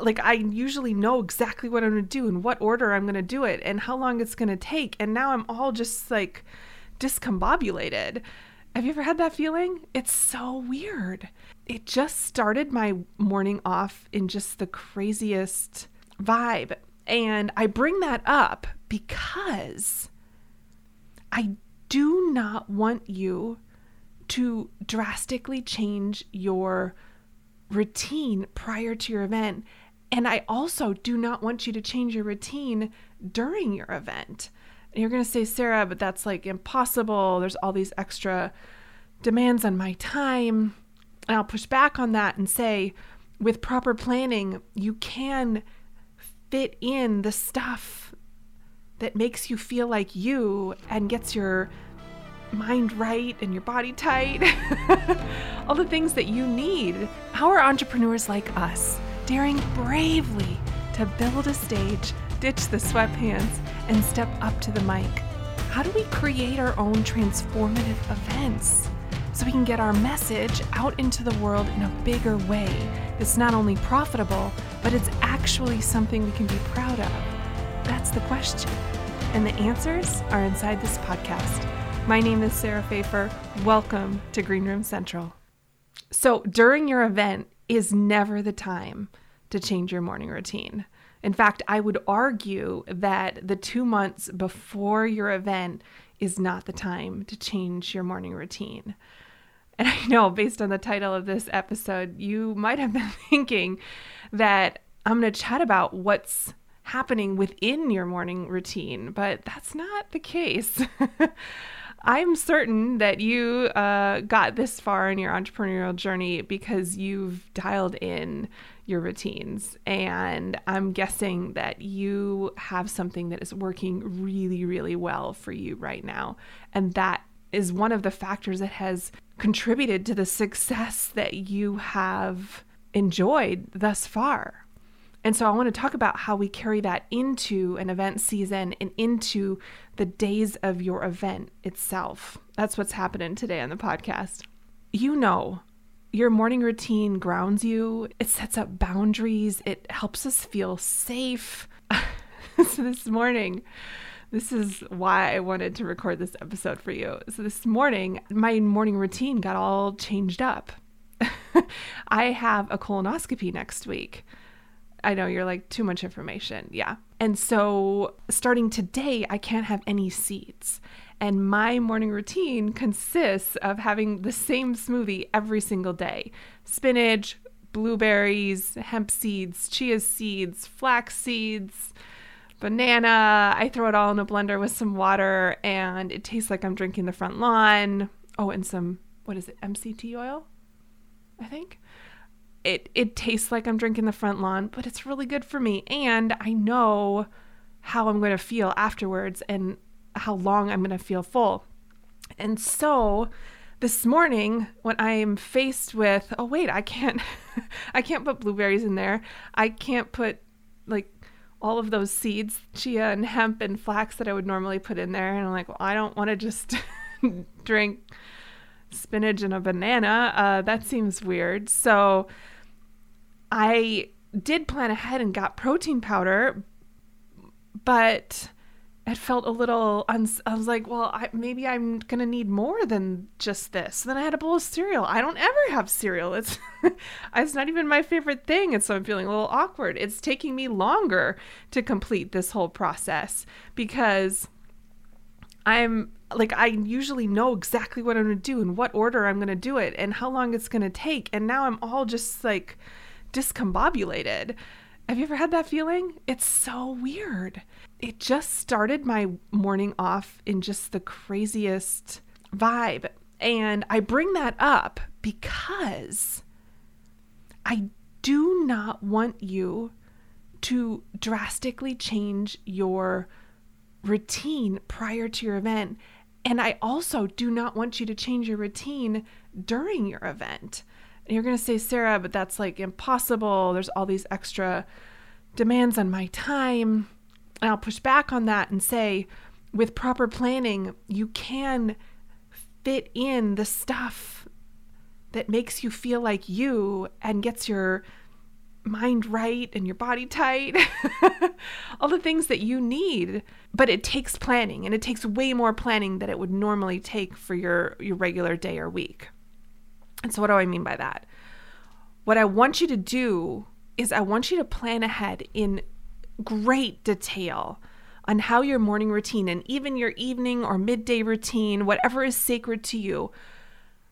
like I usually know exactly what I'm going to do and what order I'm going to do it and how long it's going to take. And now I'm all just like discombobulated. Have you ever had that feeling? It's so weird. It just started my morning off in just the craziest vibe. And I bring that up because I do not want you to drastically change your routine prior to your event. And I also do not want you to change your routine during your event. And you're going to say, Sarah, but that's like impossible. There's all these extra demands on my time. And I'll push back on that and say, with proper planning, you can fit in the stuff that makes you feel like you and gets your mind right and your body tight. All the things that you need. How are entrepreneurs like us daring bravely to build a stage, ditch the sweatpants, and step up to the mic? How do we create our own transformative events so we can get our message out into the world in a bigger way that's not only profitable, but it's actually something we can be proud of? That's the question. And the answers are inside this podcast. My name is Sarah Fejfar. Welcome to Green Room Central. So, during your event is never the time to change your morning routine. In fact, I would argue that the two months before your event is not the time to change your morning routine. And I know, based on the title of this episode, you might have been thinking that I'm going to chat about what's happening within your morning routine, but that's not the case. I'm certain that you uh, got this far in your entrepreneurial journey because you've dialed in your routines. And I'm guessing that you have something that is working really, really well for you right now. And that is one of the factors that has contributed to the success that you have enjoyed thus far. And so I want to talk about how we carry that into an event season and into the days of your event itself. That's what's happening today on the podcast. You know, your morning routine grounds you, it sets up boundaries, it helps us feel safe. so this morning, this is why I wanted to record this episode for you. So this morning, my morning routine got all changed up. I have a colonoscopy next week. I know you're like, too much information. Yeah. And so starting today, I can't have any seeds. And my morning routine consists of having the same smoothie every single day spinach, blueberries, hemp seeds, chia seeds, flax seeds, banana. I throw it all in a blender with some water, and it tastes like I'm drinking the front lawn. Oh, and some, what is it, MCT oil? I think it it tastes like I'm drinking the front lawn, but it's really good for me and I know how I'm going to feel afterwards and how long I'm going to feel full. And so this morning when I am faced with, oh wait, I can't I can't put blueberries in there. I can't put like all of those seeds, chia and hemp and flax that I would normally put in there and I'm like, well, I don't want to just drink spinach and a banana. Uh, that seems weird. So I did plan ahead and got protein powder, but it felt a little uns- I was like, well, I, maybe I'm to need more than just this. then I had a bowl of cereal. I don't ever have cereal. It's it's not even my favorite thing, and so I'm feeling a little awkward. It's taking me longer to complete this whole process because I'm like I usually know exactly what I'm to do and what order I'm to do it and how long it's to take. And now I'm all just like discombobulated. Have you ever had that feeling? It's so weird. It just started my morning off in just the craziest vibe. And I bring that up because I do not want you to drastically change your routine prior to your event. And I also do not want you to change your routine during your event. And you're going to say, Sarah, but that's like impossible. There's all these extra demands on my time. And I'll push back on that and say, with proper planning, you can fit in the stuff that makes you feel like you and gets your mind right and your body tight, all the things that you need. But it takes planning and it takes way more planning than it would normally take for your, your regular day or week. And so, what do I mean by that? What I want you to do is, I want you to plan ahead in great detail on how your morning routine and even your evening or midday routine, whatever is sacred to you,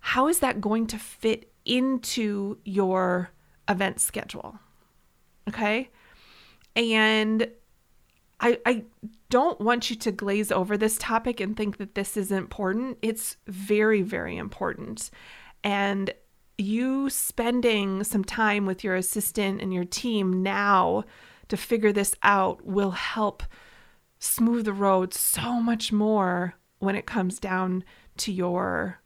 how is that going to fit into your event schedule? Okay. And I, I don't want you to glaze over this topic and think that this is important. It's very, very important. And you spending some time with your assistant and your team now to figure this out will help smooth the road so much more when it comes down to your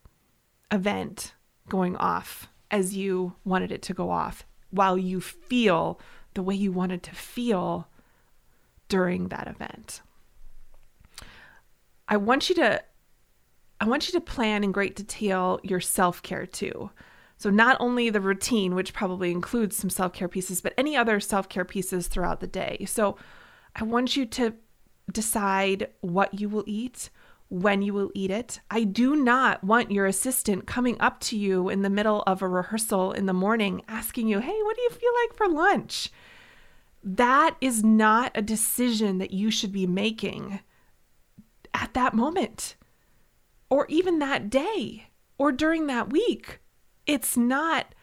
event going off as you wanted it to go off while you feel the way you wanted to feel during that event. I want you to I want you to plan in great detail your self care too. So, not only the routine, which probably includes some self care pieces, but any other self care pieces throughout the day. So, I want you to decide what you will eat, when you will eat it. I do not want your assistant coming up to you in the middle of a rehearsal in the morning asking you, Hey, what do you feel like for lunch? That is not a decision that you should be making at that moment or even that day or during that week. It's not,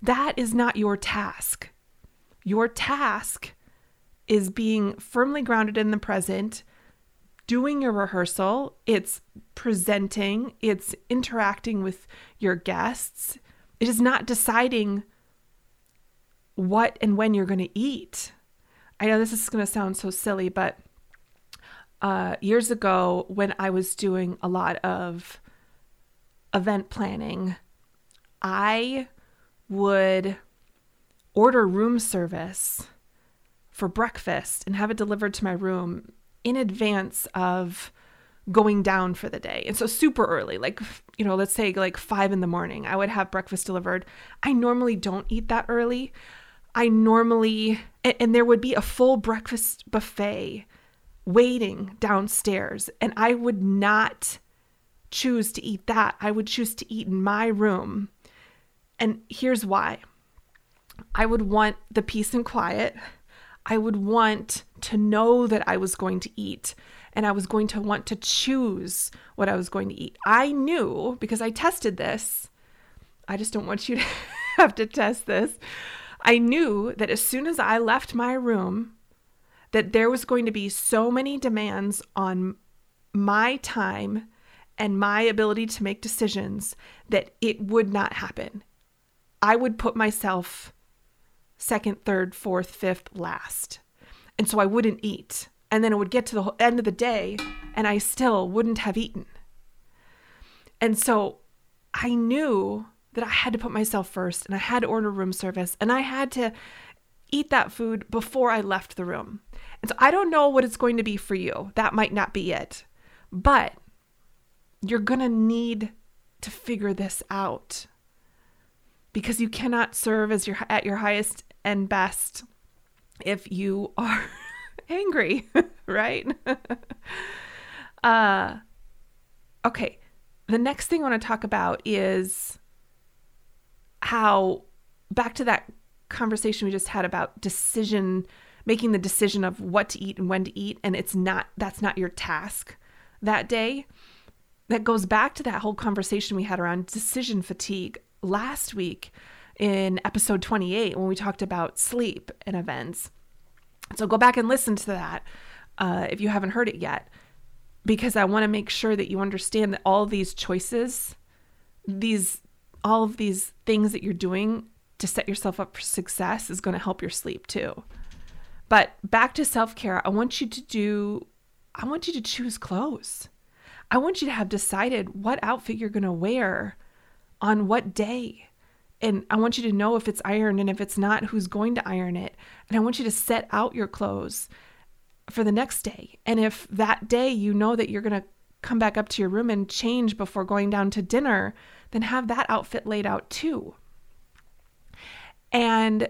that is not your task. Your task is being firmly grounded in the present, doing your rehearsal, it's presenting, it's interacting with your guests. It is not deciding what and when you're going to eat. I know this is going to sound so silly, but uh, years ago when I was doing a lot of event planning, I would order room service for breakfast and have it delivered to my room in advance of going down for the day. And so super early, like, you know, let's say like five in the morning, I would have breakfast delivered. I normally don't eat that early. I normally, and there would be a full breakfast buffet waiting downstairs, and I would not choose to eat that. I would choose to eat in my room. And here's why I would want the peace and quiet. I would want to know that I was going to eat and I was going to want to choose what I was going to eat. I knew because I tested this. I just don't want you to have to test this. I knew that as soon as I left my room, that there was going to be so many demands on my time and my ability to make decisions that it would not happen. I would put myself second, third, fourth, fifth, last. And so I wouldn't eat. And then it would get to the end of the day and I still wouldn't have eaten. And so I knew that I had to put myself first and I had to order room service and I had to eat that food before I left the room. And so I don't know what it's going to be for you. That might not be it. But you're going to need to figure this out because you cannot serve as your at your highest and best if you are angry, right? uh okay. The next thing I want to talk about is how back to that conversation we just had about decision making the decision of what to eat and when to eat and it's not that's not your task that day. That goes back to that whole conversation we had around decision fatigue last week in episode 28 when we talked about sleep and events. So go back and listen to that uh, if you haven't heard it yet because i want to make sure that you understand that all these choices these all of these things that you're doing to set yourself up for success is going to help your sleep too. But back to self care, I want you to do, I want you to choose clothes. I want you to have decided what outfit you're going to wear on what day. And I want you to know if it's ironed and if it's not, who's going to iron it. And I want you to set out your clothes for the next day. And if that day you know that you're going to come back up to your room and change before going down to dinner, then have that outfit laid out too. And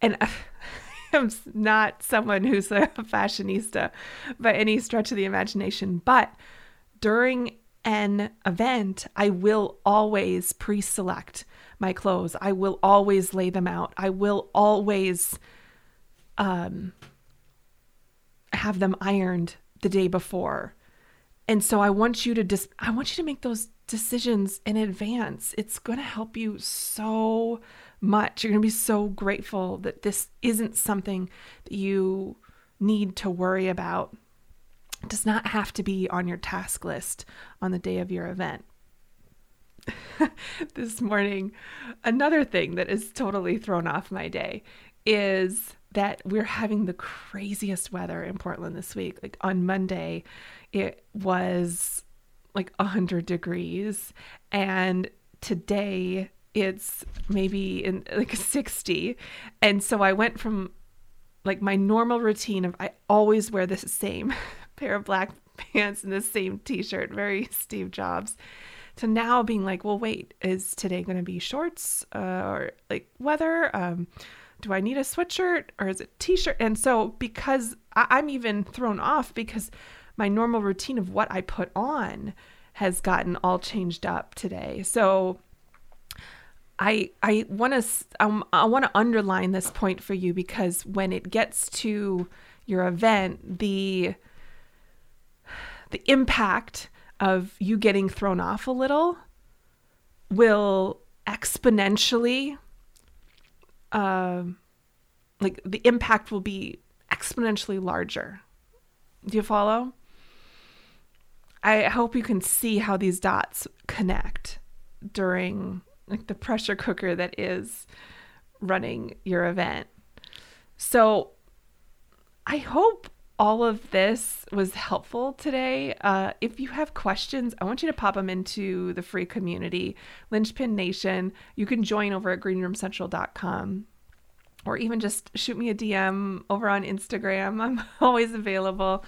And I'm not someone who's a fashionista by any stretch of the imagination, but during an event, I will always pre select my clothes. I will always lay them out. I will always um, have them ironed the day before. And so I want you to dis- I want you to make those decisions in advance. It's going to help you so much. You're going to be so grateful that this isn't something that you need to worry about. It does not have to be on your task list on the day of your event. this morning, another thing that is totally thrown off my day is that we're having the craziest weather in Portland this week. Like on Monday, it was like 100 degrees and today it's maybe in like 60 and so i went from like my normal routine of i always wear the same pair of black pants and the same t-shirt very steve jobs to now being like well wait is today going to be shorts uh, or like weather um, do I need a sweatshirt or is it t-shirt? And so because I- am even thrown off because my normal routine of what I put on has gotten all changed up today. So I I want to um, I want to underline this point for you because when it gets to your event, the the impact of you getting thrown off a little will exponentially uh, like the impact will be exponentially larger. Do you follow? I hope you can see how these dots connect during like the pressure cooker that is running your event. So I hope all of this was helpful today. Uh, if you have questions, I want you to pop them into the free community, Linchpin Nation. You can join over at greenroomcentral.com or even just shoot me a DM over on Instagram. I'm always available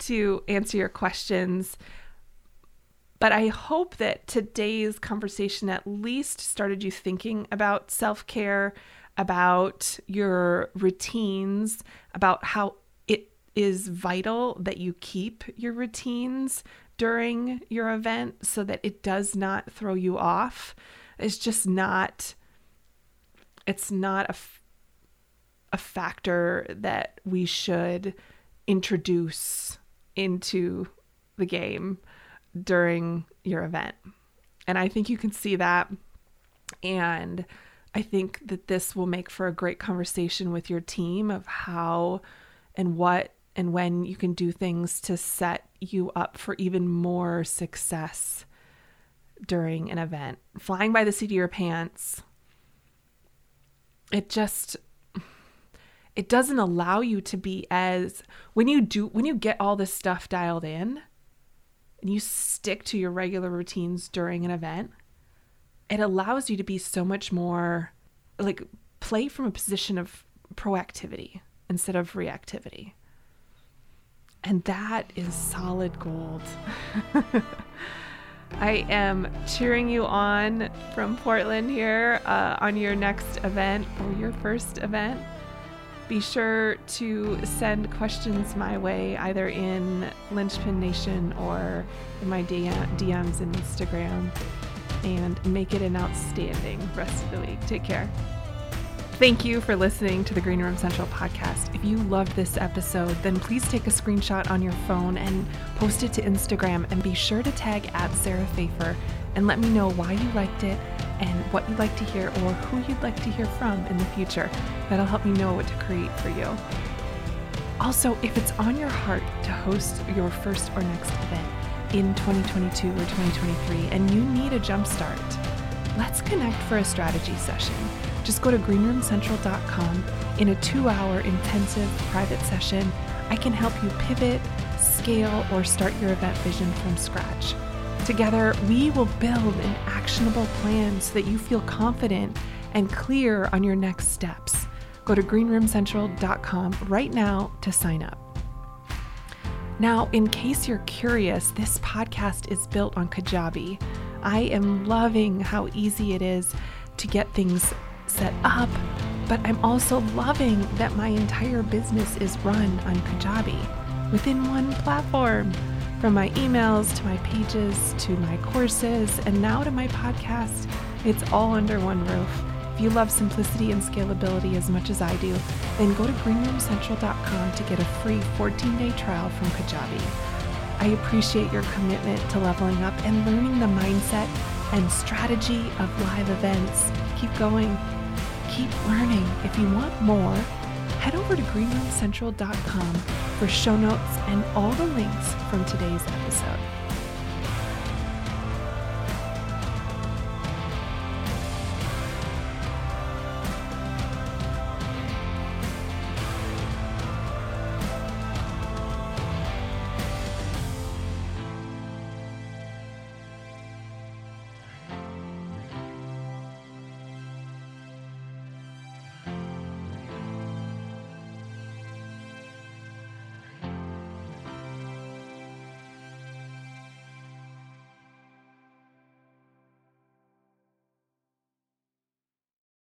to answer your questions. But I hope that today's conversation at least started you thinking about self care, about your routines, about how is vital that you keep your routines during your event so that it does not throw you off. It's just not it's not a a factor that we should introduce into the game during your event. And I think you can see that and I think that this will make for a great conversation with your team of how and what and when you can do things to set you up for even more success during an event. Flying by the seat of your pants, it just it doesn't allow you to be as when you do when you get all this stuff dialed in and you stick to your regular routines during an event, it allows you to be so much more like play from a position of proactivity instead of reactivity. And that is solid gold. I am cheering you on from Portland here uh, on your next event or your first event. Be sure to send questions my way, either in Linchpin Nation or in my DMs and Instagram, and make it an outstanding rest of the week. Take care. Thank you for listening to the Green Room Central podcast. If you loved this episode, then please take a screenshot on your phone and post it to Instagram and be sure to tag at Sarah Fejfar and let me know why you liked it and what you'd like to hear or who you'd like to hear from in the future. That'll help me know what to create for you. Also, if it's on your heart to host your first or next event in 2022 or 2023 and you need a jumpstart, let's connect for a strategy session. Just go to greenroomcentral.com. In a two hour intensive private session, I can help you pivot, scale, or start your event vision from scratch. Together, we will build an actionable plan so that you feel confident and clear on your next steps. Go to greenroomcentral.com right now to sign up. Now, in case you're curious, this podcast is built on Kajabi. I am loving how easy it is to get things set up, But I'm also loving that my entire business is run on Kajabi within one platform. From my emails to my pages to my courses and now to my podcast, it's all under one roof. If you love simplicity and scalability as much as I do, then go to greenroomcentral.com to get a free 14 day trial from Kajabi. I appreciate your commitment to leveling up and learning the mindset and strategy of live events. Keep going, keep learning. If you want more, head over to greenroomcentral.com for show notes and all the links from today's episode.